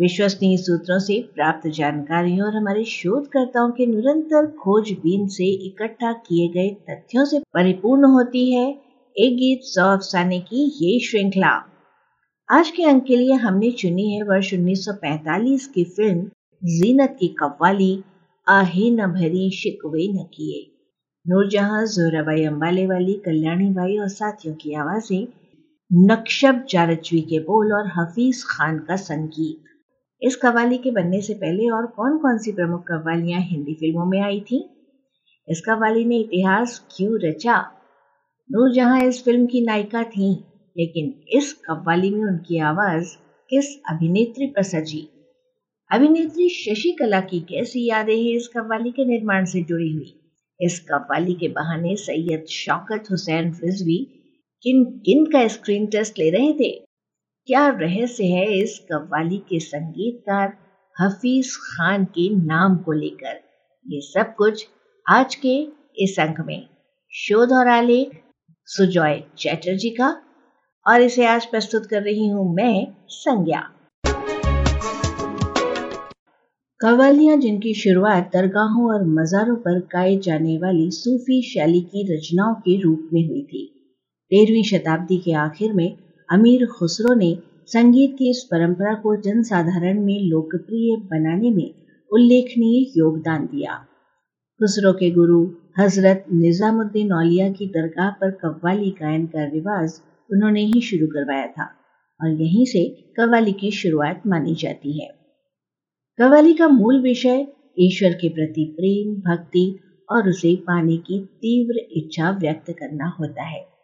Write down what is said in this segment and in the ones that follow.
विश्वसनीय सूत्रों से प्राप्त जानकारियों और हमारे शोधकर्ताओं के निरंतर खोजबीन से इकट्ठा किए गए तथ्यों से परिपूर्ण होती है एक गीत सौ अफसाने की ये श्रृंखला। आज के अंक के लिए हमने चुनी है वर्ष 1945 की फ़िल्म जीनत की कव्वाली, आहे न भरी शिकवे न किए। नूरजहां, जोराबाई अम्बाले वाली, कल्याणी बाई और साथियों की आवाज़ें, नक्शब जारचवी के बोल और हफीज खान का संगीत। इस कवाली के बनने से पहले और कौन कौन सी प्रमुख कव्वालियाँ हिंदी फ़िल्मों में आई थी? इस कव्वाली ने इतिहास क्यों रचा? नूरजहां इस फ़िल्म की नायिका थी, लेकिन इस कव्वाली में उनकी आवाज़ किस अभिनेत्री पर सजी? अभिनेत्री शशि कला की कैसी यादें हैं इस कव्वाली के निर्माण से जुड़ी हुई? इस कव्वाली के बहाने सैयद शौकत हुसैन रिजवी किन किन का स्क्रीन टेस्ट ले रहे थे? क्या रहस्य है इस कव्वाली के संगीतकार हफीज खान के नाम को लेकर? ये सब कुछ आज के इस अंक में। शोध और आलेख, सुजॉय चैटर्जी का। और इसे आज प्रस्तुत कर रही हूँ मैं, संज्ञा। कवालियाँ जिनकी शुरुआत दरगाहों और मज़ारों पर गाए जाने वाली सूफी शैली की रचनाओं के रूप में हुई थी। तेरहवीं शताब्दी के आखिर में अमीर खुसरो ने संगीत की इस परंपरा को जनसाधारण में लोकप्रिय बनाने में उल्लेखनीय योगदान दिया। खुसरो के गुरु हज़रत निजामुद्दीन औलिया की दरगाह पर कव्वाली गायन का रिवाज उन्होंने ही शुरू करवाया था और यहीं से कव्वाली की शुरुआत मानी जाती है। कव्वाली का मूल विषय ईश्वर के प्रति प्रेम, भक्ति और उसे पाने की तीव्र इच्छा व्यक्त करना होता है।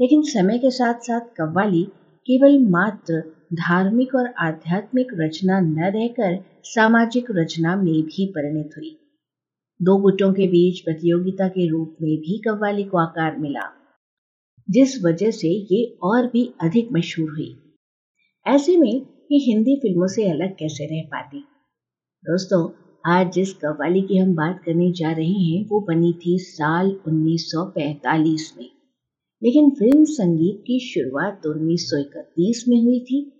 लेकिन समय के साथ साथ कव्वाली केवल मात्र धार्मिक और आध्यात्मिक रचना न रहकर सामाजिक रचना में भी परिणित हुई। दो गुटों के बीच प्रतियोगिता के रूप में भी कव्वाली को आकार मिला, जिस वजह से ये और भी अधिक मशहूर हुई। ऐसे में ये हिंदी फ़िल्मों से अलग कैसे रह पाती? दोस्तों, आज जिस कव्वाली की हम बात करने जा रहे हैं, वो बनी थी साल 1945 में। लेकिन फ़िल्म संगीत की शुरुआत तो उन्नीस सौ इकतीस में हुई थी।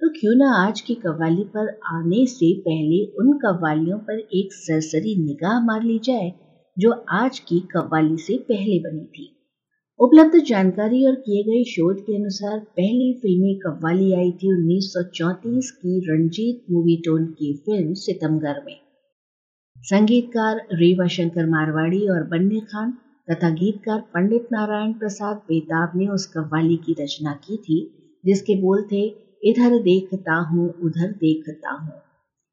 तो क्यों ना आज की कव्वाली पर आने से पहले उन कव्वालियों पर एक सरसरी निगाह मार ली जाए, जो आज की कव्वाली से पहले बनी थी। उपलब्ध जानकारी और किए गए शोध के अनुसार, पहली फिल्मी कव्वाली आई थी 1934 की रंजीत मूवी टोन की फ़िल्म सितमगर में। संगीतकार रेवा शंकर मारवाड़ी और बन्ने खान तथा गीतकार पंडित नारायण प्रसाद बेताब ने उस कव्वाली की रचना की थी, जिसके बोल थे, इधर देखता हूँ, उधर देखता हूँ।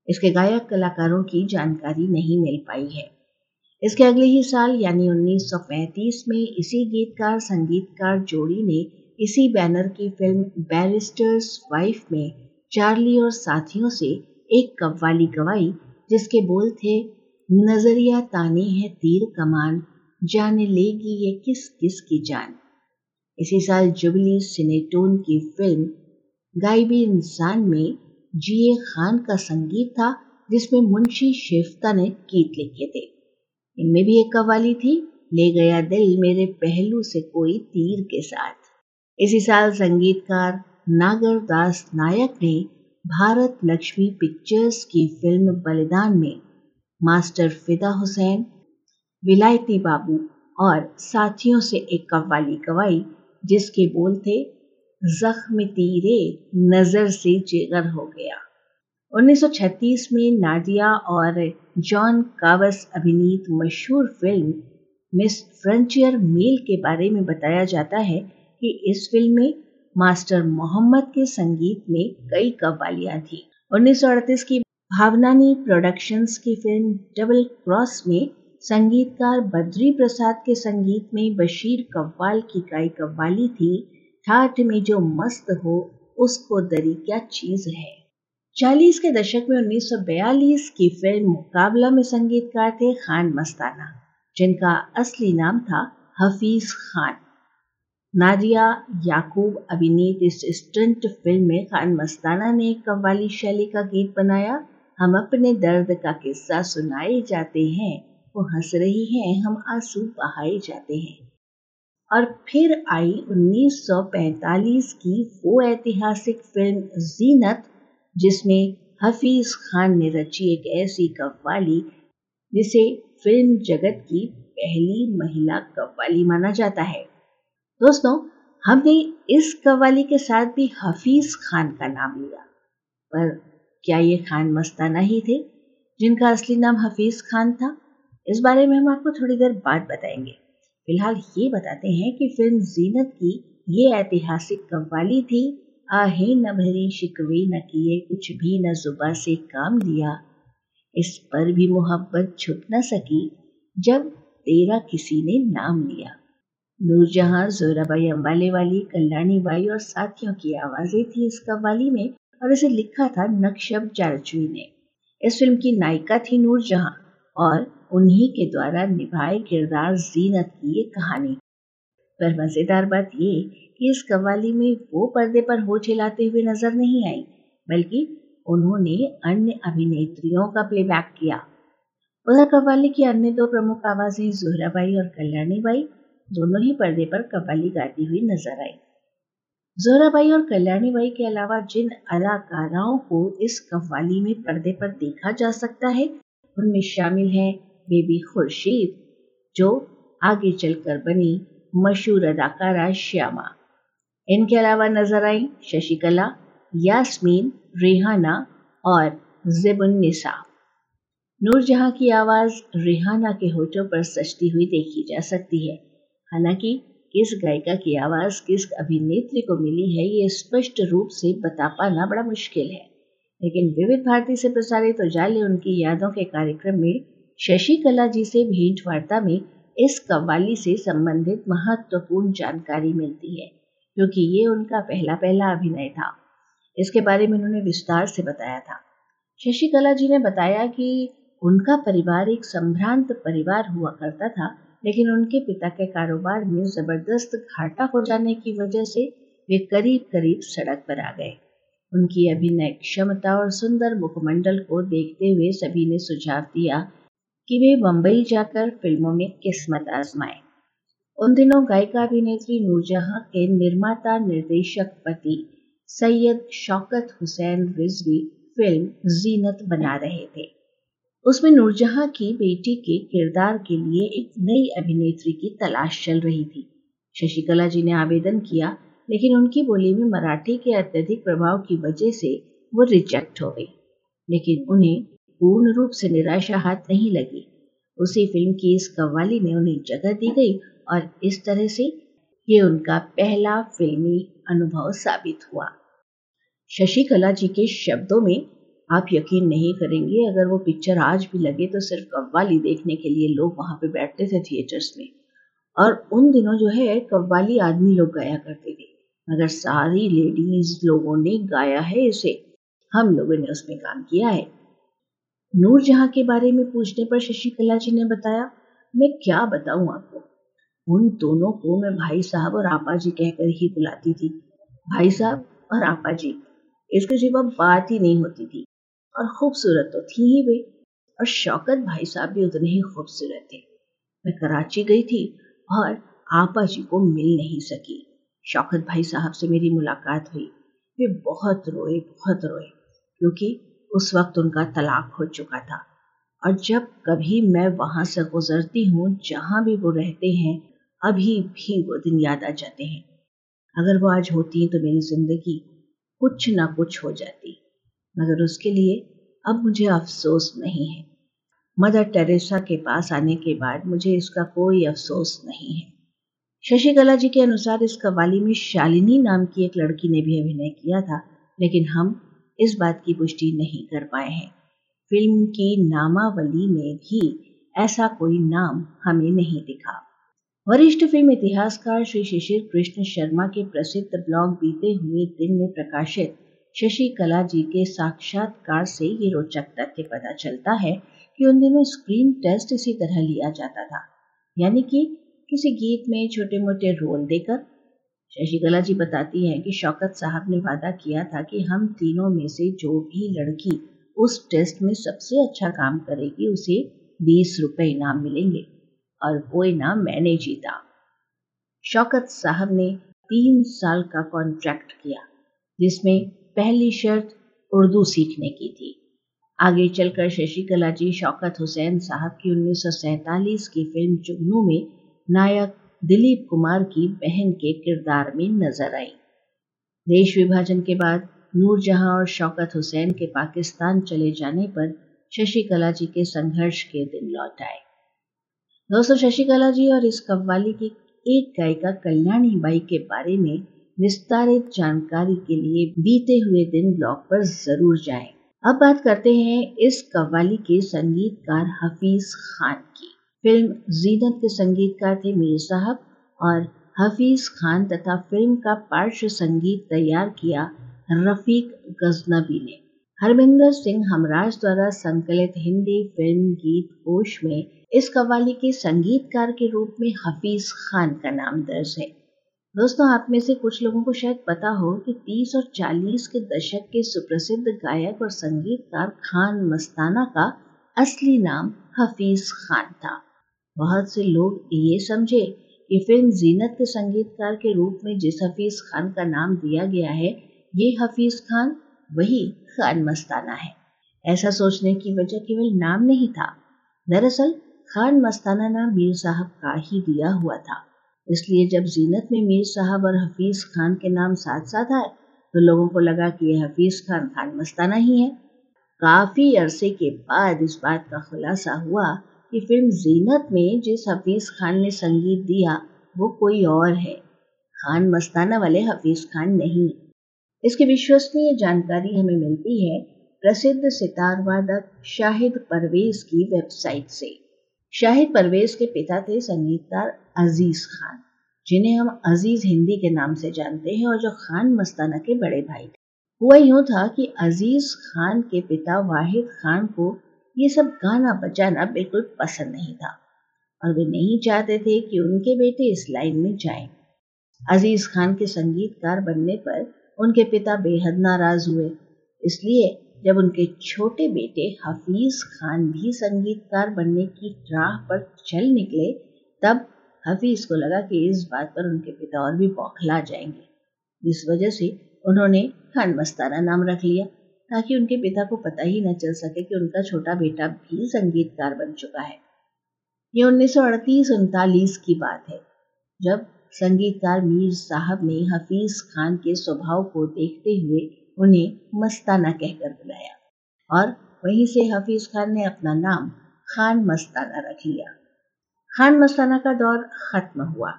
इसके गायक कलाकारों की जानकारी नहीं मिल पाई है। इसके अगले ही साल, यानी 1935 में, इसी गीतकार, संगीतकार जोड़ी ने इसी बैनर की फ़िल्म बैरिस्टर्स वाइफ में चार्ली और साथियों से एक कव्वाली गवाई, जिसके बोल थे, नज़रिया ताने है तीर कमान जाने लेगी ये किस किस की जान। इसी साल जुबली सिनेटोन की फ़िल्म गायबी इंसान में जीए खान का संगीत था, जिसमें मुंशी शेफ्ता ने गीत लिखे थे। इनमें भी एक कवाली थी, ले गया दिल मेरे पहलू से कोई तीर के साथ। इसी साल संगीतकार नागर दास नायक ने भारत लक्ष्मी पिक्चर्स की फ़िल्म बलिदान में मास्टर फिदा हुसैन विलायती बाबू और साथियों से एक कव्वाली गवाई जिसके बोल थे, जख्म तीरे नज़र से जिगर हो गया। 1936 में नादिया और जॉन कावस अभिनीत मशहूर फ़िल्म मिस फ्रंटियर मेल के बारे में बताया जाता है कि इस फ़िल्म में मास्टर मोहम्मद के संगीत में कई कव्वालियाँ थी। 1938 की भावनानी प्रोडक्शंस की फ़िल्म डबल क्रॉस में संगीतकार बद्री प्रसाद के संगीत में बशीर कव्वाल की गाय कव्वाली थी ठाठ में जो मस्त हो, उसको दरी क्या चीज़ है। चालीस के दशक में 1942 की फ़िल्म मुकाबला में संगीतकार थे खान मस्ताना, जिनका असली नाम था हफीज खान। नादिया याकूब अभिनीत इस स्टंट फ़िल्म में खान मस्ताना ने कव्वाली शैली का गीत बनाया। हम अपने दर्द का किस्सा सुनाए जाते हैं। वो हंस रही हैं, हम आँसू बहाए जाते हैं। और फिर आई 1945 की वो ऐतिहासिक फ़िल्म जीनत, जिसमें हफीज खान ने रची एक ऐसी कव्वाली, जिसे फ़िल्म जगत की पहली महिला कव्वाली माना जाता है। दोस्तों, हमने इस कव्वाली के साथ भी हफीज खान का नाम लिया। पर क्या ये खान मस्ताना ही थे, जिनका असली नाम हफीज खान था? इस बारे में हम आपको थोड़ी देर बाद बताएँगे। फ़िलहाल ये बताते हैं कि फ़िल्म जीनत की ये ऐतिहासिक कव्वाली थी। आहे न भरी शिकवे न किए कुछ भी, न जुबा से काम लिया। इस पर भी मोहब्बत छुप न सकी, जब तेरा किसी ने नाम लिया। नूरजहां जोराबाई अम्बाले वाली, कल्याणी बाई और साथियों की आवाज़ें थी इस कव्वाली में, और इसे लिखा था नक्शब जारचुई ने। इस फ़िल्म की नायिका थी नूरजहां, और उन्हीं के द्वारा निभाए किरदार जीनत की ये कहानी। पर मज़ेदार बात ये कि इस कव्वाली में वो पर्दे पर हो चिल्लाते हुए नज़र नहीं आई, बल्कि उन्होंने अन्य अभिनेत्रियों का प्लेबैक किया। उधर कव्वाली की अन्य दो प्रमुख आवाज़ें जोहराबाई और कल्याणी बाई दोनों ही पर्दे पर कव्वाली गाती हुई नज़र आई। जोराबाई और कल्याणी बाई के अलावा जिन अदाकाराओं को इस कव्वाली में पर्दे पर देखा जा सकता है, उनमें शामिल हैं बेबी खुर्शीद, जो आगे चलकर बनी मशहूर अदाकारा श्यामा। इनके अलावा नज़र आई शशिकला, यास्मीन, रेहाना और जिबुन्निसा। नूरजहां की आवाज़ रेहाना के होठों पर सचती हुई देखी जा सकती है। हालाँकि, किस गायिका की आवाज़, किस अभिनेत्री को मिली है, ये स्पष्ट रूप से बता पाना बड़ा मुश्किल है। लेकिन विविध भारती से प्रसारित उजाले उनकी यादों के कार्यक्रम में शशि कला जी से भेंट वार्ता में इस कव्वाली से संबंधित महत्वपूर्ण जानकारी मिलती है, क्योंकि ये उनका पहला पहला अभिनय था। इसके बारे में उन्होंने विस्तार से बताया था। शशिकला जी ने बताया कि उनका परिवार एक संभ्रांत परिवार हुआ करता था, लेकिन उनके पिता के कारोबार में ज़बरदस्त घाटा हो जाने की वजह से वे करीब करीब सड़क पर आ गए। उनकी अभिनय क्षमता और सुंदर मुखमंडल को देखते हुए सभी ने सुझाव दिया कि वे बम्बई जाकर फ़िल्मों में किस्मत आजमाए। उन दिनों गायिका अभिनेत्री नूरजहां के निर्माता निर्देशक पति सैयद शौकत हुसैन रिजवी फ़िल्म जीनत बना रहे थे। उसमें नूरजहां की बेटी के किरदार के लिए एक नई अभिनेत्री की तलाश चल रही थी। शशिकला जी ने आवेदन किया, लेकिन उनकी बोली में मराठी के अत्यधिक प्रभाव की वजह से वो रिजेक्ट हो गई। लेकिन उन्हें पूर्ण रूप से निराशा हाथ नहीं लगी। उसी फ़िल्म की इस कव्वाली में उन्हें जगह दी गई और इस तरह से ये उनका पहला फिल्मी अनुभव साबित हुआ। शशि कला जी के शब्दों में आप यकीन नहीं करेंगे, अगर वो पिक्चर आज भी लगे तो सिर्फ़ कव्वाली देखने के लिए लोग वहाँ पे बैठते थे थिएटर्स में। और उन दिनों जो है, कव्वाली आदमी लोग गाया करते थे। मगर सारी लेडीज़ लोगों ने गाया है इसे। हम लोगों ने उसमें काम किया है। नूर जहाँ के बारे में पूछने पर शशिकला जी ने बताया, मैं क्या बताऊँ आपको? उन दोनों को मैं भाई साहब और आपा जी कहकर ही बुलाती थी। भाई साहब और आपा जी, इसके सिवा बात ही नहीं होती थी। और खूबसूरत तो थी ही वे, और शौकत भाई साहब भी उतने ही खूबसूरत थे। मैं कराची गई थी और आपा जी को मिल नहीं सकी। शौकत भाई साहब से मेरी मुलाकात हुई। वे बहुत रोए बहुत रोए, क्योंकि उस वक्त उनका तलाक हो चुका था। और जब कभी मैं वहाँ से गुजरती हूँ, जहाँ भी वो रहते हैं, अभी भी वो दिन याद आ जाते हैं। अगर वो आज होती तो मेरी ज़िंदगी कुछ ना कुछ हो जाती। मगर उसके लिए अब मुझे अफसोस नहीं है। मदर टेरेसा के पास आने के बाद मुझे इसका कोई अफसोस नहीं है। शशिकला जी के अनुसार इस कवाली में शालिनी नाम की एक लड़की ने भी अभिनय किया था, लेकिन हम इस बात की पुष्टि नहीं कर पाए हैं। फ़िल्म की नामावली में भी ऐसा कोई नाम हमें नहीं दिखा। वरिष्ठ फ़िल्म इतिहासकार श्री शिशिर कृष्ण शर्मा के प्रसिद्ध ब्लॉग बीते हुए दिन में प्रकाशित शशि कला जी के साक्षात्कार से ये रोचक तथ्य पता चलता है कि उन दिनों स्क्रीन टेस्ट इसी तरह लिया जाता था। यानी कि किसी गीत में छोटे मोटे रोल देकर शशिकला जी बताती हैं कि शौकत साहब ने वादा किया था कि हम तीनों में से जो भी लड़की उस टेस्ट में सबसे अच्छा काम करेगी, उसे बीस रुपए इनाम मिलेंगे। और वो इनाम मैंने जीता। शौकत साहब ने तीन साल का कॉन्ट्रैक्ट किया, जिसमें पहली शर्त उर्दू सीखने की थी। आगे चलकर शशिकला जी, शौकत हुसैन साहब की 1947 की फ़िल्म चुगनू में नायक दिलीप कुमार की बहन के किरदार में नज़र आई। देश विभाजन के बाद नूरजहां और शौकत हुसैन के पाकिस्तान चले जाने पर शशिकला जी के संघर्ष के दिन लौट आए। दोस्तों, शशिकला जी और इस कव्वाली की एक गायिका कल्याणी बाई के बारे में विस्तारित जानकारी के लिए बीते हुए दिन ब्लॉग पर ज़रूर जाएँ। अब बात करते हैं इस कव्वाली के संगीतकार हफीज खान की। फ़िल्म जीनत के संगीतकार थे मीर साहब और हफीज खान तथा फ़िल्म का पार्श्व संगीत तैयार किया रफीक गजनबी ने। हरमिंदर सिंह हमराज द्वारा संकलित हिंदी फ़िल्म गीत कोश में इस कवाली के संगीतकार के रूप में हफीज खान का नाम दर्ज है। दोस्तों, आप में से कुछ लोगों को शायद पता हो कि 30 और 40 के दशक के सुप्रसिद्ध गायक और संगीतकार खान मस्ताना का असली नाम हफीज खान था। बहुत से लोग ये समझे कि फ़िल्म जीनत के संगीतकार के रूप में जिस हफीज खान का नाम दिया गया है, ये हफीज खान वही खान मस्ताना है। ऐसा सोचने की वजह केवल नाम नहीं था, दरअसल खान मस्ताना नाम मीर साहब का ही दिया हुआ था। इसलिए जब जीनत में मीर साहब और हफीज खान के नाम साथ साथ आए तो लोगों को लगा कि यह हफीज खान खान मस्ताना ही है। काफ़ी अरसे के बाद इस बात का खुलासा हुआ कि फ़िल्म जीनत में जिस हफीज खान ने संगीत दिया, वो कोई और है। खान मस्ताना वाले हफीज खान नहीं। इसकी विश्वसनीय जानकारी हमें मिलती है प्रसिद्ध सितार वादक शाहिद परवेज की वेबसाइट से। शाहिद परवेज के पिता थे संगीतकार अज़ीज़ खान, जिन्हें हम अज़ीज़ हिंदी के नाम से जानते हैं और जो खान मस्ताना के बड़े भाई थे। हुआ यूँ था कि अज़ीज़ खान के पिता वाहिद खान को ये सब गाना बजाना बिल्कुल पसंद नहीं था। और वे नहीं चाहते थे कि उनके बेटे इस लाइन में जाएँ। अज़ीज़ खान के संगीतकार बनने पर उनके पिता बेहद नाराज़ हुए। इसलिए जब उनके छोटे बेटे हफीज खान भी संगीतकार बनने की राह पर चल निकले, तब हफीज को लगा कि इस बात पर उनके पिता और भी बौखला जाएँगे। जिस वजह से उन्होंने खान मस्ताना नाम रख लिया। ताकि उनके पिता को पता ही न चल सके कि उनका छोटा बेटा भी संगीतकार बन चुका है। ये उन्नीस सौ अड़तीस उनतालीस की बात है, जब संगीतकार मीर साहब ने हफीज खान के स्वभाव को देखते हुए उन्हें मस्ताना कहकर बुलाया और वहीं से हफीज खान ने अपना नाम खान मस्ताना रख लिया। खान मस्ताना का दौर खत्म हुआ।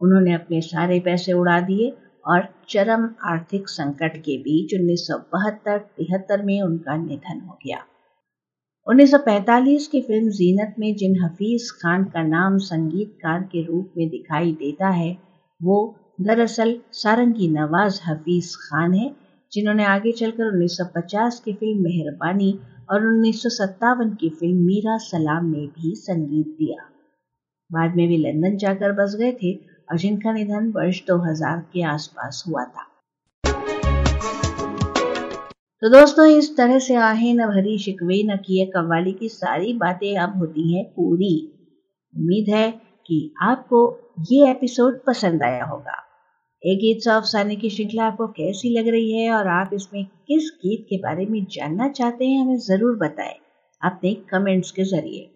उन्होंने अपने सारे पैसे उड़ा दिए और चरम आर्थिक संकट के बीच उन्नीस सौ बहत्तर, तिहत्तर में उनका निधन हो गया। 1945 की फ़िल्म जीनत में जिन हफीज खान का नाम संगीतकार के रूप में दिखाई देता है, वो दरअसल सारंगी नवाज़ हफीज खान है, जिन्होंने आगे चलकर 1950 की फ़िल्म मेहरबानी और उन्नीस सौ सत्तावन की फ़िल्म मीरा सलाम में भी संगीत दिया। बाद में वे लंदन जाकर बस गए थे और जिनका निधन वर्ष 2000 के आसपास हुआ था। तो दोस्तों, इस तरह से आहे न भरी शिकवे, न किए कव्वाली की सारी बातें अब होती हैं पूरी। उम्मीद है कि आपको ये एपिसोड पसंद आया होगा। एक गीत सौ अफसाने की श्रृंखला आपको कैसी लग रही है और आप इसमें किस गीत के बारे में जानना चाहते हैं, हमें ज़रूर बताएँ अपने कमेंट्स के ज़रिए।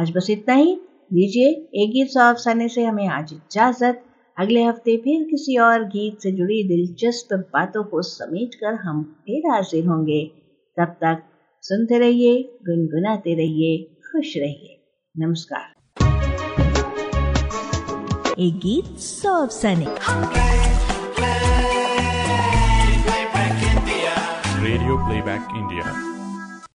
आज बस इतना ही। लीजिए एक गीत सौ अफसाने से हमें आज इजाज़त। अगले हफ़्ते फिर किसी और गीत से जुड़ी दिलचस्प बातों को समेट कर हम फिर हाजिर होंगे। तब तक सुनते रहिए गुनगुनाते रहिए खुश रहिए। नमस्कार। एक Geet Sau Afsane. Radio playback India.